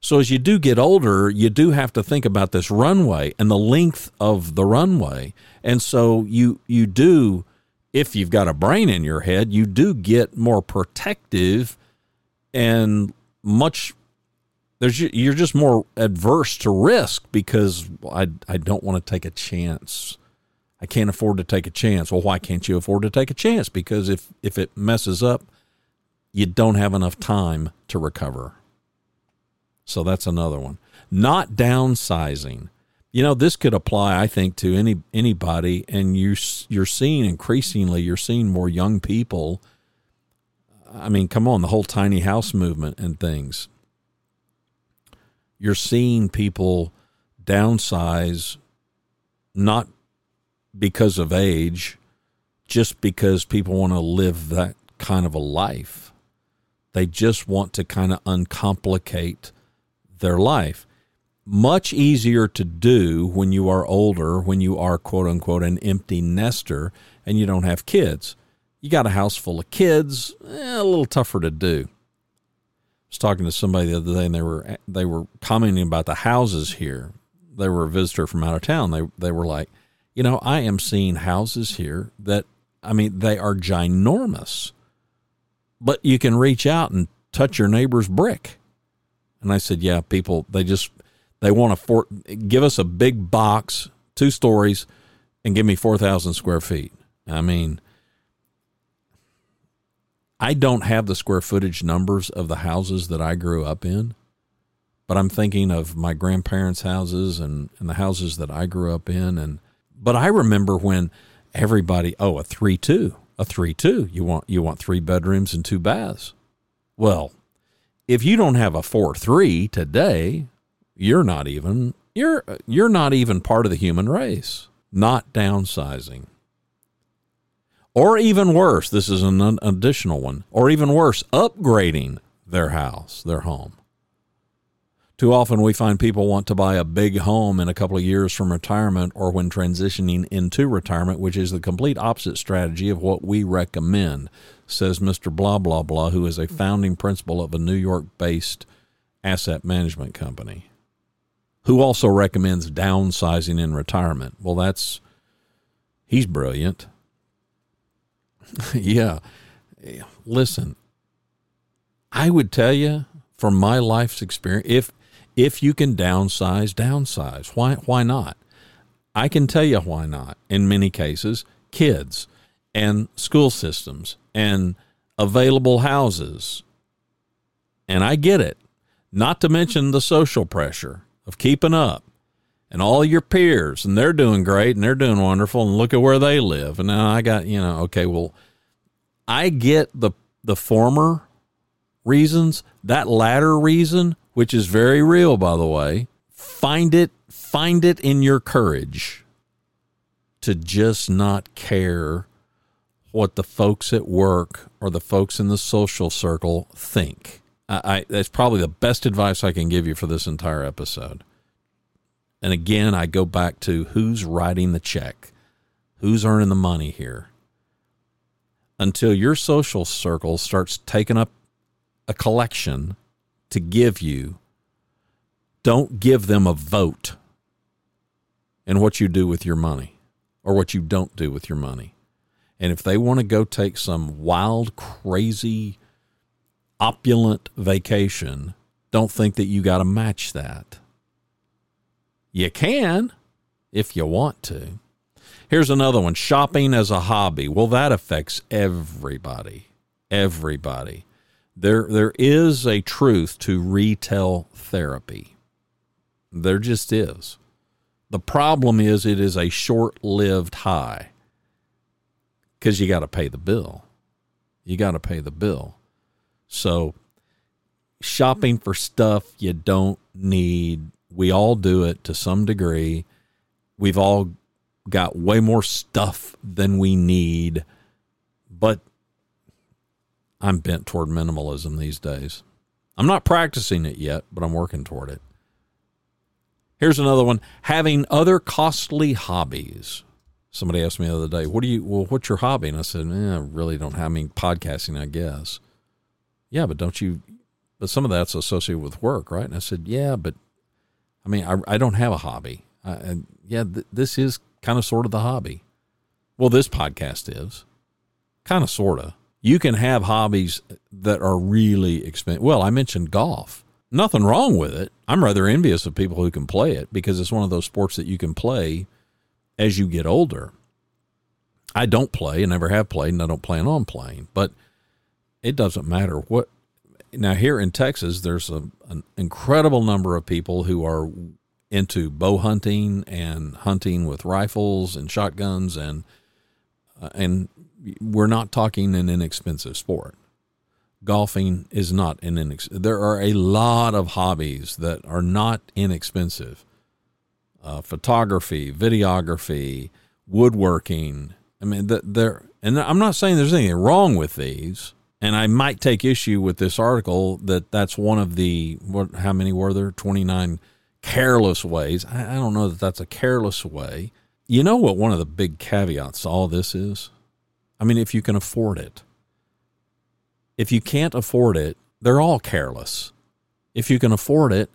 So as you do get older, you do have to think about this runway and the length of the runway. And so you you do if you've got a brain in your head, you do get more protective and much there's you're just more adverse to risk because I I don't want to take a chance. I can't afford to take a chance. Well, why can't you afford to take a chance? Because if if it messes up, you don't have enough time to recover. So that's another one. Not downsizing. You know, this could apply, I think, to any anybody, and you you're seeing increasingly, you're seeing more young people. I mean, come on, the whole tiny house movement and things. You're seeing people downsize, not because of age, just because people want to live that kind of a life. They just want to kind of uncomplicate their life. Much easier to do when you are older, when you are quote unquote an empty nester and you don't have kids. You got a house full of kids, eh, a little tougher to do. I was talking to somebody the other day and they were they were commenting about the houses here. They were a visitor from out of town. They they were like, you know, I am seeing houses here that I mean they are ginormous, but you can reach out and touch your neighbor's brick. And I said, yeah, people, they just, they want to give us a big box, two stories, and give me 4,000 square feet. I mean, I don't have the square footage numbers of the houses that I grew up in, but I'm thinking of my grandparents' houses and, and the houses that I grew up in. And, but I remember when everybody, oh, a 3 2, a 3 2, you want, you want three bedrooms and two baths. Well, if you don't have a 4-3 today, you're not even you're you're not even part of the human race. Not downsizing. Or even worse, this is an additional one, or even worse, upgrading their house, their home. Too often we find people want to buy a big home in a couple of years from retirement or when transitioning into retirement, which is the complete opposite strategy of what we recommend, says Mr. Blah, blah, blah, who is a founding principal of a New York based asset management company, who also recommends downsizing in retirement. Well, that's, he's brilliant. yeah. Listen, I would tell you from my life's experience, if if you can downsize, downsize. Why why not? I can tell you why not. In many cases, kids and school systems and available houses. And I get it. Not to mention the social pressure of keeping up and all your peers and they're doing great and they're doing wonderful and look at where they live. And now I got, you know, okay, well I get the the former reasons, that latter reason which is very real, by the way. Find it, find it in your courage to just not care what the folks at work or the folks in the social circle think. I, that's probably the best advice I can give you for this entire episode. And again, I go back to who's writing the check, who's earning the money here. Until your social circle starts taking up a collection to give you, don't give them a vote in what you do with your money or what you don't do with your money. And if they want to go take some wild, crazy, opulent vacation, don't think that you got to match that. You can if you want to. Here's another one shopping as a hobby. Well, that affects everybody. Everybody there there is a truth to retail therapy. There just is. The problem is it is a short-lived high cuz you got to pay the bill. You got to pay the bill. So shopping for stuff you don't need, we all do it to some degree. We've all got way more stuff than we need. But I'm bent toward minimalism these days. I'm not practicing it yet, but I'm working toward it. Here's another one having other costly hobbies. Somebody asked me the other day, What do you, well, what's your hobby? And I said, eh, I really don't have, I mean, podcasting, I guess. Yeah, but don't you, but some of that's associated with work, right? And I said, Yeah, but I mean, I, I don't have a hobby. I, and yeah, th- this is kind of sort of the hobby. Well, this podcast is kind of, sort of you can have hobbies that are really expensive. Well, I mentioned golf. Nothing wrong with it. I'm rather envious of people who can play it because it's one of those sports that you can play as you get older. I don't play and never have played, and I don't plan on playing, but it doesn't matter what. Now, here in Texas, there's a, an incredible number of people who are into bow hunting and hunting with rifles and shotguns and uh, and we're not talking an inexpensive sport. Golfing is not an inexpensive. There are a lot of hobbies that are not inexpensive. Uh, photography, videography, woodworking. I mean, there. And I'm not saying there's anything wrong with these. And I might take issue with this article that that's one of the what? How many were there? 29 careless ways. I, I don't know that that's a careless way. You know what? One of the big caveats to all this is I mean, if you can afford it. If you can't afford it, they're all careless. If you can afford it,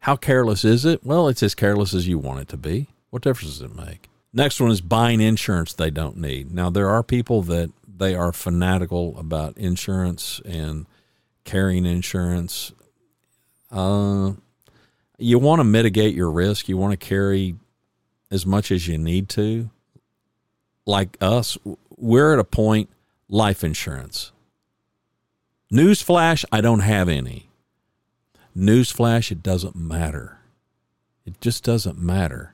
how careless is it? Well, it's as careless as you want it to be. What difference does it make? Next one is buying insurance they don't need. Now, there are people that they are fanatical about insurance and carrying insurance. Uh, you want to mitigate your risk. You want to carry as much as you need to. Like us, we're at a point life insurance. Newsflash, I don't have any. Newsflash, it doesn't matter. It just doesn't matter.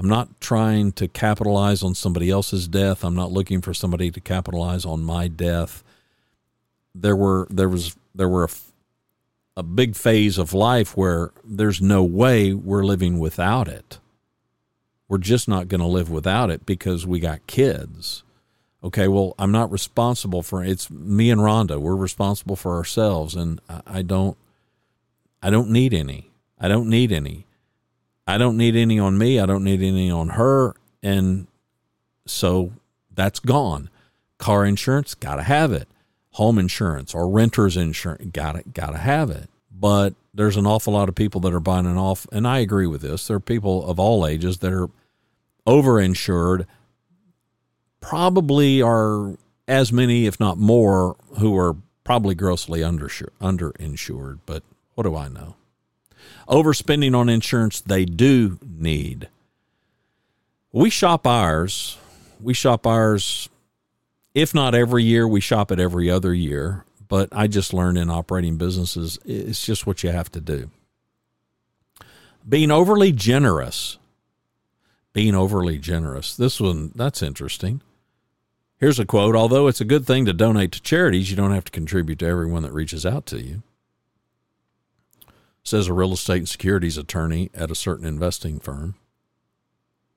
I'm not trying to capitalize on somebody else's death. I'm not looking for somebody to capitalize on my death. There were there was there were a, a big phase of life where there's no way we're living without it. We're just not going to live without it because we got kids Okay, well, I'm not responsible for it's me and Rhonda. We're responsible for ourselves, and I, I don't, I don't need any. I don't need any. I don't need any on me. I don't need any on her, and so that's gone. Car insurance, gotta have it. Home insurance or renter's insurance, gotta gotta have it. But there's an awful lot of people that are buying an off, and I agree with this. There are people of all ages that are overinsured probably are as many, if not more, who are probably grossly under underinsured. But what do I know? Overspending on insurance, they do need. We shop ours. We shop ours, if not every year, we shop it every other year. But I just learned in operating businesses, it's just what you have to do. Being overly generous. Being overly generous. This one, that's interesting. Here's a quote Although it's a good thing to donate to charities, you don't have to contribute to everyone that reaches out to you. Says a real estate and securities attorney at a certain investing firm.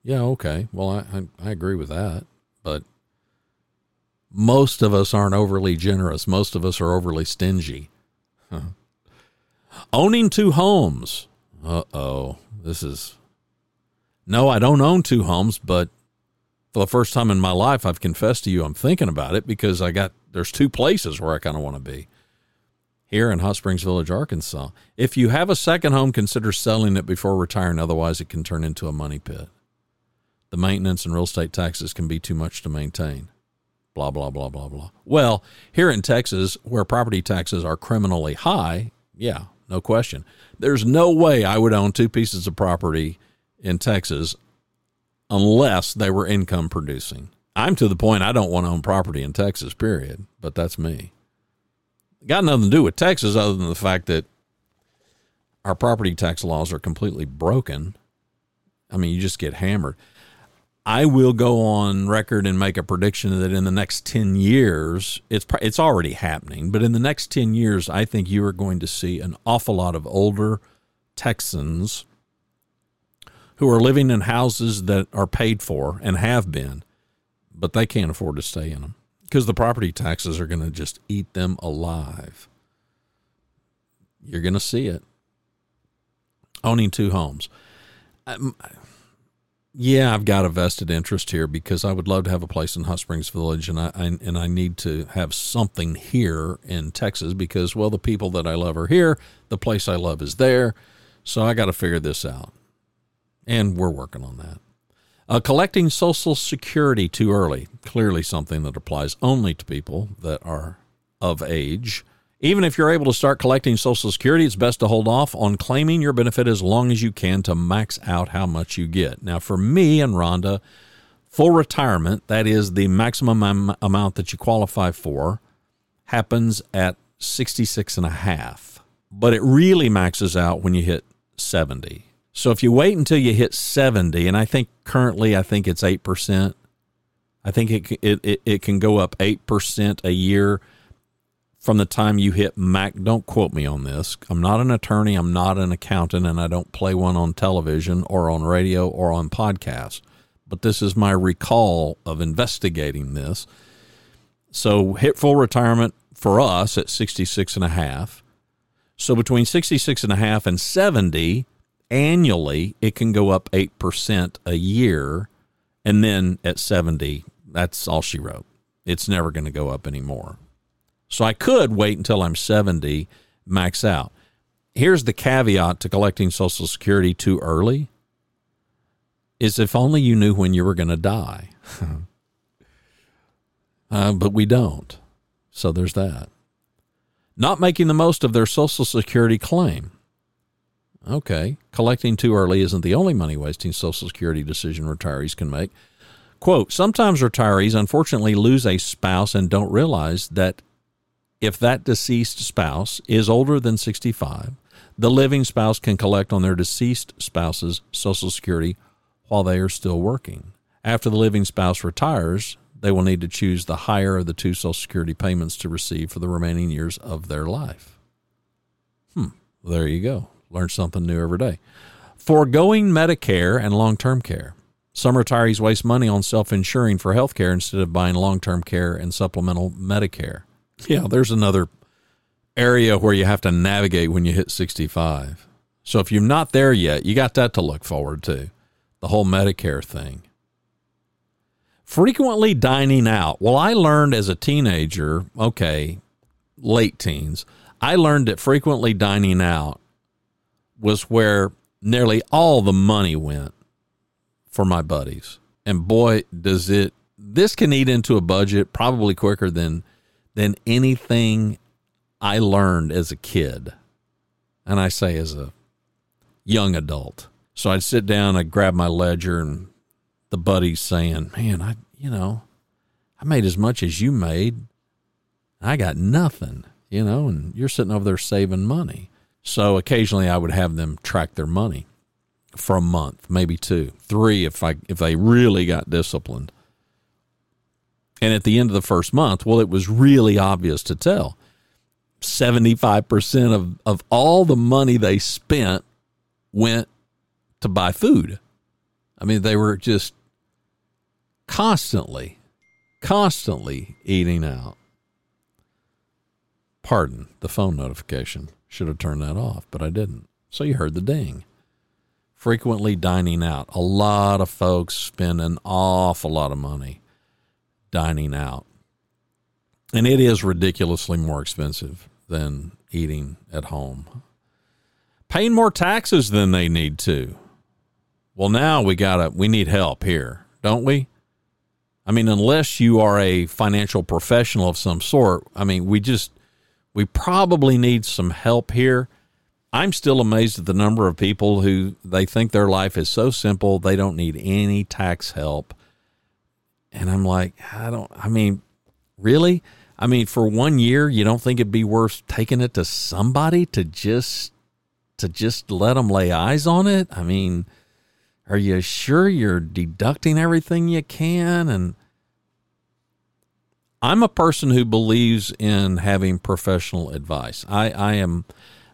Yeah, okay. Well, I, I, I agree with that. But most of us aren't overly generous. Most of us are overly stingy. Huh. Owning two homes. Uh oh. This is. No, I don't own two homes, but for the first time in my life, I've confessed to you I'm thinking about it because I got there's two places where I kind of want to be. Here in Hot Springs Village, Arkansas. If you have a second home, consider selling it before retiring. Otherwise, it can turn into a money pit. The maintenance and real estate taxes can be too much to maintain. Blah, blah, blah, blah, blah. Well, here in Texas, where property taxes are criminally high, yeah, no question. There's no way I would own two pieces of property in Texas unless they were income producing. I'm to the point I don't want to own property in Texas, period. But that's me. Got nothing to do with Texas other than the fact that our property tax laws are completely broken. I mean, you just get hammered. I will go on record and make a prediction that in the next 10 years, it's it's already happening, but in the next 10 years, I think you are going to see an awful lot of older Texans who are living in houses that are paid for and have been, but they can't afford to stay in them because the property taxes are going to just eat them alive. You're going to see it. Owning two homes. Um, yeah, I've got a vested interest here because I would love to have a place in Hot Springs Village, and I, I, and I need to have something here in Texas because well, the people that I love are here, the place I love is there, so I got to figure this out and we're working on that. Uh, collecting Social Security too early, clearly something that applies only to people that are of age. Even if you're able to start collecting Social Security, it's best to hold off on claiming your benefit as long as you can to max out how much you get. Now, for me and Rhonda, full retirement, that is the maximum am- amount that you qualify for, happens at 66 and a half. But it really maxes out when you hit 70. So if you wait until you hit 70, and I think currently I think it's 8%, I think it, it, it, it can go up 8% a year from the time you hit Mac. Don't quote me on this. I'm not an attorney, I'm not an accountant, and I don't play one on television or on radio or on podcasts. But this is my recall of investigating this. So hit full retirement for us at 66 and a half. So between 66 and a half and 70, annually, it can go up 8% a year. And then at 70, that's all she wrote. It's never going to go up anymore. So I could wait until I'm 70, max out. Here's the caveat to collecting Social Security too early is if only you knew when you were going to die. uh, but we don't. So there's that. Not making the most of their Social Security claim. Okay, collecting too early isn't the only money wasting Social Security decision retirees can make. Quote Sometimes retirees unfortunately lose a spouse and don't realize that if that deceased spouse is older than 65, the living spouse can collect on their deceased spouse's Social Security while they are still working. After the living spouse retires, they will need to choose the higher of the two Social Security payments to receive for the remaining years of their life. Hmm, there you go. Learn something new every day. Foregoing Medicare and long term care. Some retirees waste money on self insuring for health care instead of buying long term care and supplemental Medicare. Yeah, there's another area where you have to navigate when you hit 65. So if you're not there yet, you got that to look forward to the whole Medicare thing. Frequently dining out. Well, I learned as a teenager, okay, late teens, I learned that frequently dining out was where nearly all the money went for my buddies. And boy, does it this can eat into a budget probably quicker than than anything I learned as a kid. And I say as a young adult. So I'd sit down, I'd grab my ledger and the buddies saying, Man, I you know, I made as much as you made. I got nothing, you know, and you're sitting over there saving money. So occasionally I would have them track their money for a month, maybe two, three if I if they really got disciplined. And at the end of the first month, well, it was really obvious to tell. 75% of, of all the money they spent went to buy food. I mean, they were just constantly, constantly eating out. Pardon the phone notification. Should have turned that off, but I didn't. So you heard the ding. Frequently dining out. A lot of folks spend an awful lot of money dining out. And it is ridiculously more expensive than eating at home. Paying more taxes than they need to. Well, now we got to we need help here, don't we? I mean, unless you are a financial professional of some sort, I mean, we just we probably need some help here. I'm still amazed at the number of people who they think their life is so simple they don't need any tax help. And I'm like, I don't I mean, really? I mean, for one year, you don't think it'd be worth taking it to somebody to just to just let them lay eyes on it? I mean, are you sure you're deducting everything you can and I'm a person who believes in having professional advice. I, I am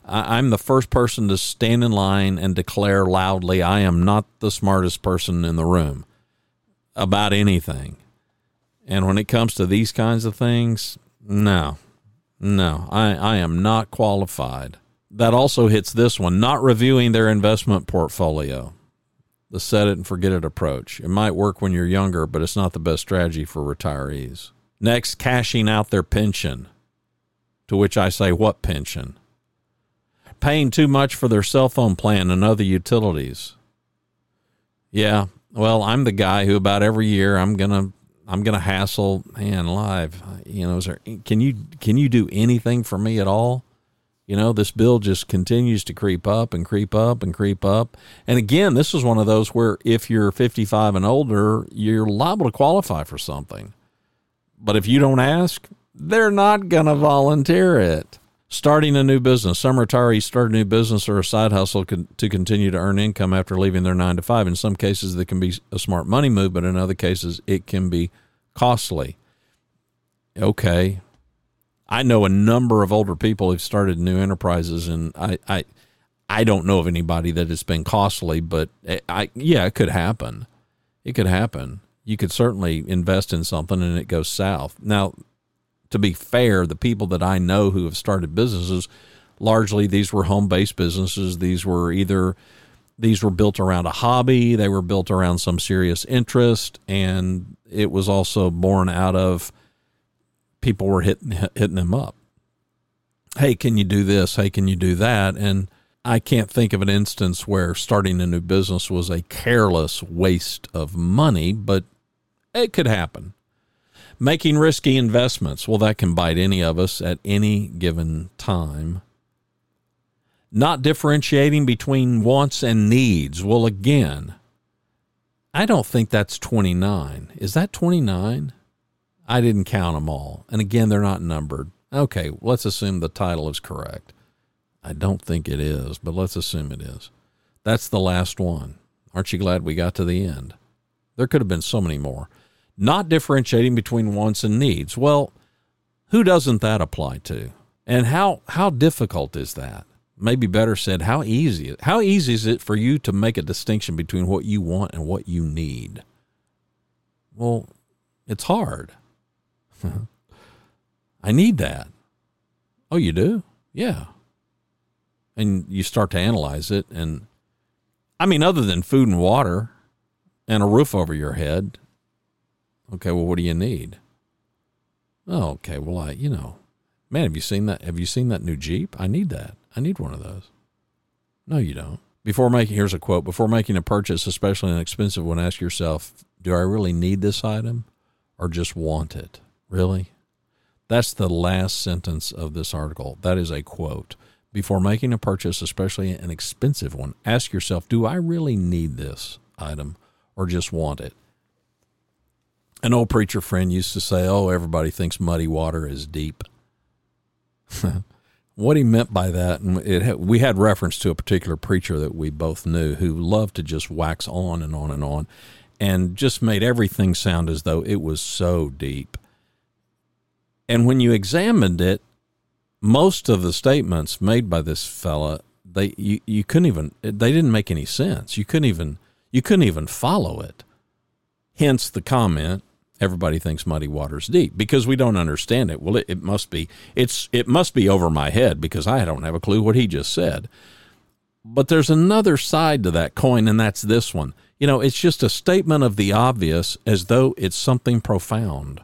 I'm the first person to stand in line and declare loudly I am not the smartest person in the room about anything. And when it comes to these kinds of things, no. No, I, I am not qualified. That also hits this one, not reviewing their investment portfolio. The set it and forget it approach. It might work when you're younger, but it's not the best strategy for retirees. Next, cashing out their pension. To which I say, what pension? Paying too much for their cell phone plan and other utilities. Yeah, well, I'm the guy who about every year I'm gonna I'm gonna hassle man live. You know, is there can you can you do anything for me at all? You know, this bill just continues to creep up and creep up and creep up. And again, this is one of those where if you're 55 and older, you're liable to qualify for something. But if you don't ask, they're not going to volunteer it. Starting a new business. Some retirees start a new business or a side hustle to continue to earn income after leaving their nine to five. In some cases, that can be a smart money move, but in other cases, it can be costly. Okay. I know a number of older people who've started new enterprises, and I, I, I don't know of anybody that it's been costly, but eh, I, yeah, it could happen. It could happen you could certainly invest in something and it goes south. Now, to be fair, the people that I know who have started businesses, largely these were home based businesses. These were either these were built around a hobby, they were built around some serious interest, and it was also born out of people were hitting hitting them up. Hey, can you do this? Hey, can you do that? And I can't think of an instance where starting a new business was a careless waste of money, but it could happen. Making risky investments, well, that can bite any of us at any given time. Not differentiating between wants and needs, well, again, I don't think that's 29. Is that 29? I didn't count them all. And again, they're not numbered. Okay, let's assume the title is correct. I don't think it is, but let's assume it is. That's the last one. Aren't you glad we got to the end? There could have been so many more not differentiating between wants and needs. Well, who doesn't that apply to? And how, how difficult is that? maybe better said, how easy how easy is it for you to make a distinction between what you want and what you need? Well, it's hard. I need that. Oh, you do? Yeah. And you start to analyze it and I mean other than food and water and a roof over your head. Okay, well what do you need? Oh, okay. Well, I, you know, man, have you seen that? Have you seen that new Jeep? I need that. I need one of those. No, you don't. Before making, here's a quote before making a purchase, especially an expensive one, ask yourself, do I really need this item or just want it? Really? That's the last sentence of this article. That is a quote. Before making a purchase, especially an expensive one, ask yourself, do I really need this item or just want it? An old preacher friend used to say, Oh, everybody thinks muddy water is deep. what he meant by that, and it, we had reference to a particular preacher that we both knew who loved to just wax on and on and on and just made everything sound as though it was so deep. And when you examined it, most of the statements made by this fella, they you, you couldn't even they didn't make any sense. You couldn't even you couldn't even follow it. Hence the comment, everybody thinks muddy water's deep because we don't understand it. Well, it, it must be it's it must be over my head because I don't have a clue what he just said. But there's another side to that coin, and that's this one. You know, it's just a statement of the obvious as though it's something profound.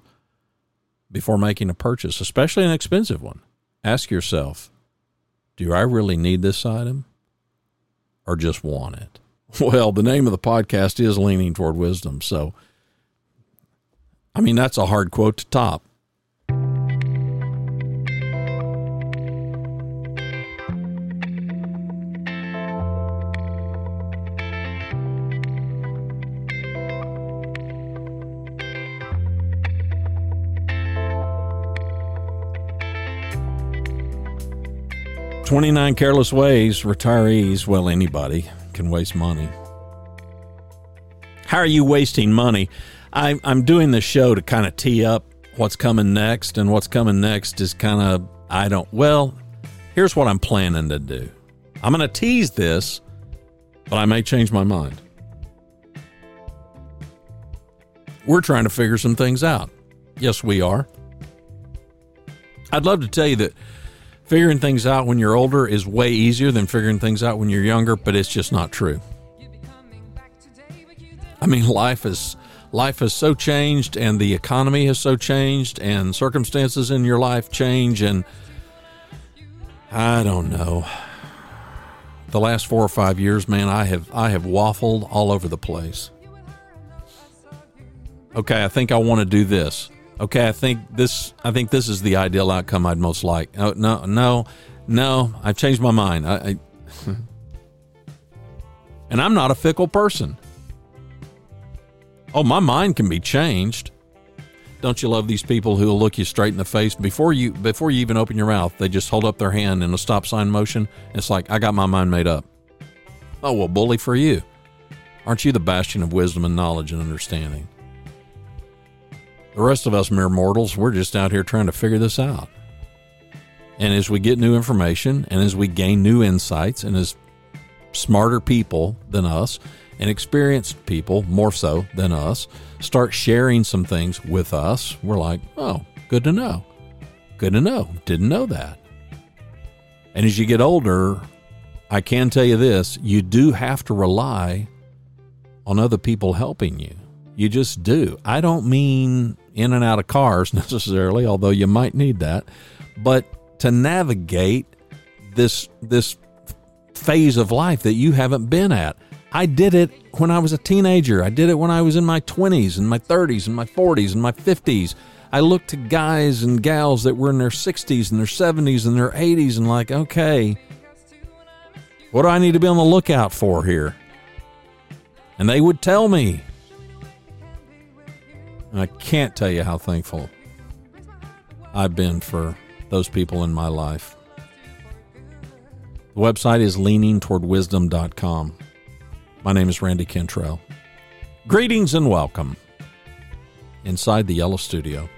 Before making a purchase, especially an expensive one, ask yourself Do I really need this item or just want it? Well, the name of the podcast is Leaning Toward Wisdom. So, I mean, that's a hard quote to top. Twenty nine careless ways retirees, well, anybody can waste money. How are you wasting money? I, I'm doing this show to kind of tee up what's coming next, and what's coming next is kind of, I don't, well, here's what I'm planning to do. I'm going to tease this, but I may change my mind. We're trying to figure some things out. Yes, we are. I'd love to tell you that figuring things out when you're older is way easier than figuring things out when you're younger, but it's just not true. I mean, life is life has so changed and the economy has so changed and circumstances in your life change and I don't know. The last 4 or 5 years, man, I have I have waffled all over the place. Okay, I think I want to do this. Okay, I think this I think this is the ideal outcome I'd most like. Oh, no, no, no, I've changed my mind. I, I and I'm not a fickle person. Oh, my mind can be changed. Don't you love these people who will look you straight in the face before you before you even open your mouth? They just hold up their hand in a stop sign motion. It's like I got my mind made up. Oh well, bully for you. Aren't you the bastion of wisdom and knowledge and understanding? The rest of us mere mortals, we're just out here trying to figure this out. And as we get new information and as we gain new insights and as smarter people than us and experienced people, more so than us, start sharing some things with us, we're like, oh, good to know. Good to know. Didn't know that. And as you get older, I can tell you this you do have to rely on other people helping you. You just do. I don't mean in and out of cars necessarily, although you might need that, but to navigate this this phase of life that you haven't been at. I did it when I was a teenager. I did it when I was in my 20s and my 30s and my 40s and my 50s. I looked to guys and gals that were in their 60s and their 70s and their 80s and like, okay, what do I need to be on the lookout for here? And they would tell me. And I can't tell you how thankful I've been for those people in my life. The website is leaningtowardwisdom.com. My name is Randy Cantrell. Greetings and welcome inside the Yellow Studio.